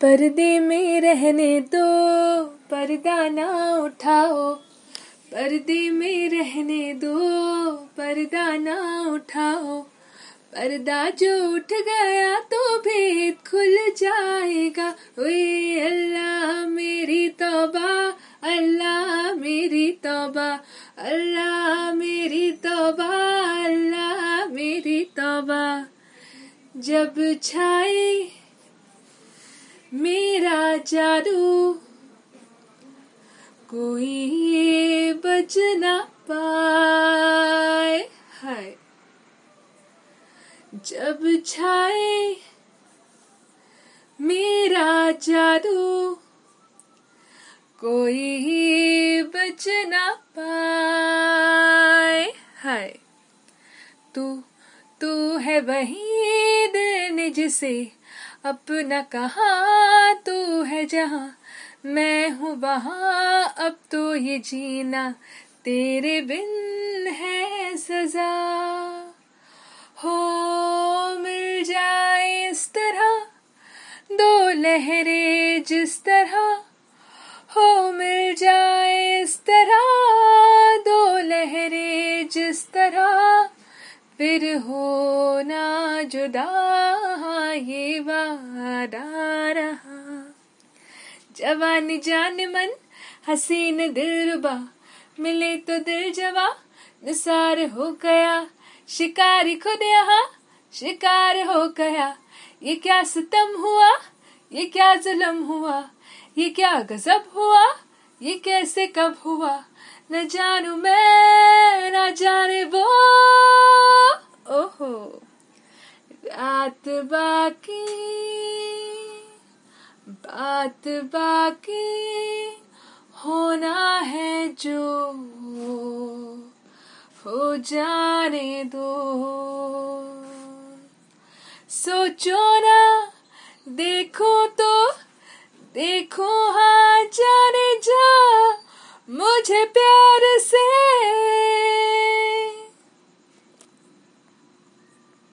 पर्दे में रहने दो, पर्दा ना उठाओ। पर्दे में रहने दो, पर्दा ना उठाओ। पर्दा जो उठ गया तो भेद खुल जाएगा। ओए अल्लाह मेरी तौबा, अल्लाह मेरी तौबा, अल्लाह मेरी तौबा, अल्लाह मेरी तौबा। जब छाए मेरा जादू। कोई बच ना पाए। हाय। जब छाए मेरा जादू, कोई बच ना पाए। हाय। तू तू है वही दिन जिसे अपना कहा तू है जहाँ? मैं हूँ वहाँ, अब तो ये जीना तेरे बिन है सजा। हो, मिल जाए इस तरह, दो लहरें जिस तरह। हो, मिल जाए इस तरह, दो लहरें जिस तरह। फिर हो ना जुदा। ये वादा रहा। जवान जान मन, हसीन दिल रुबा मिले तो दिल जवा, निसार हो गया। शिकारी खुद यहाँ, शिकार हो गया। ये क्या सितम हुआ, ये क्या जुलम हुआ? ये क्या गजब हुआ, ये कैसे कब हुआ? न जानू मैं, न जाने वो। रात बाकी, बात बाकी होना है जो हो जाने दो। सोचो ना, देखो तो देखो हाँ जाने जा, मुझे प्यार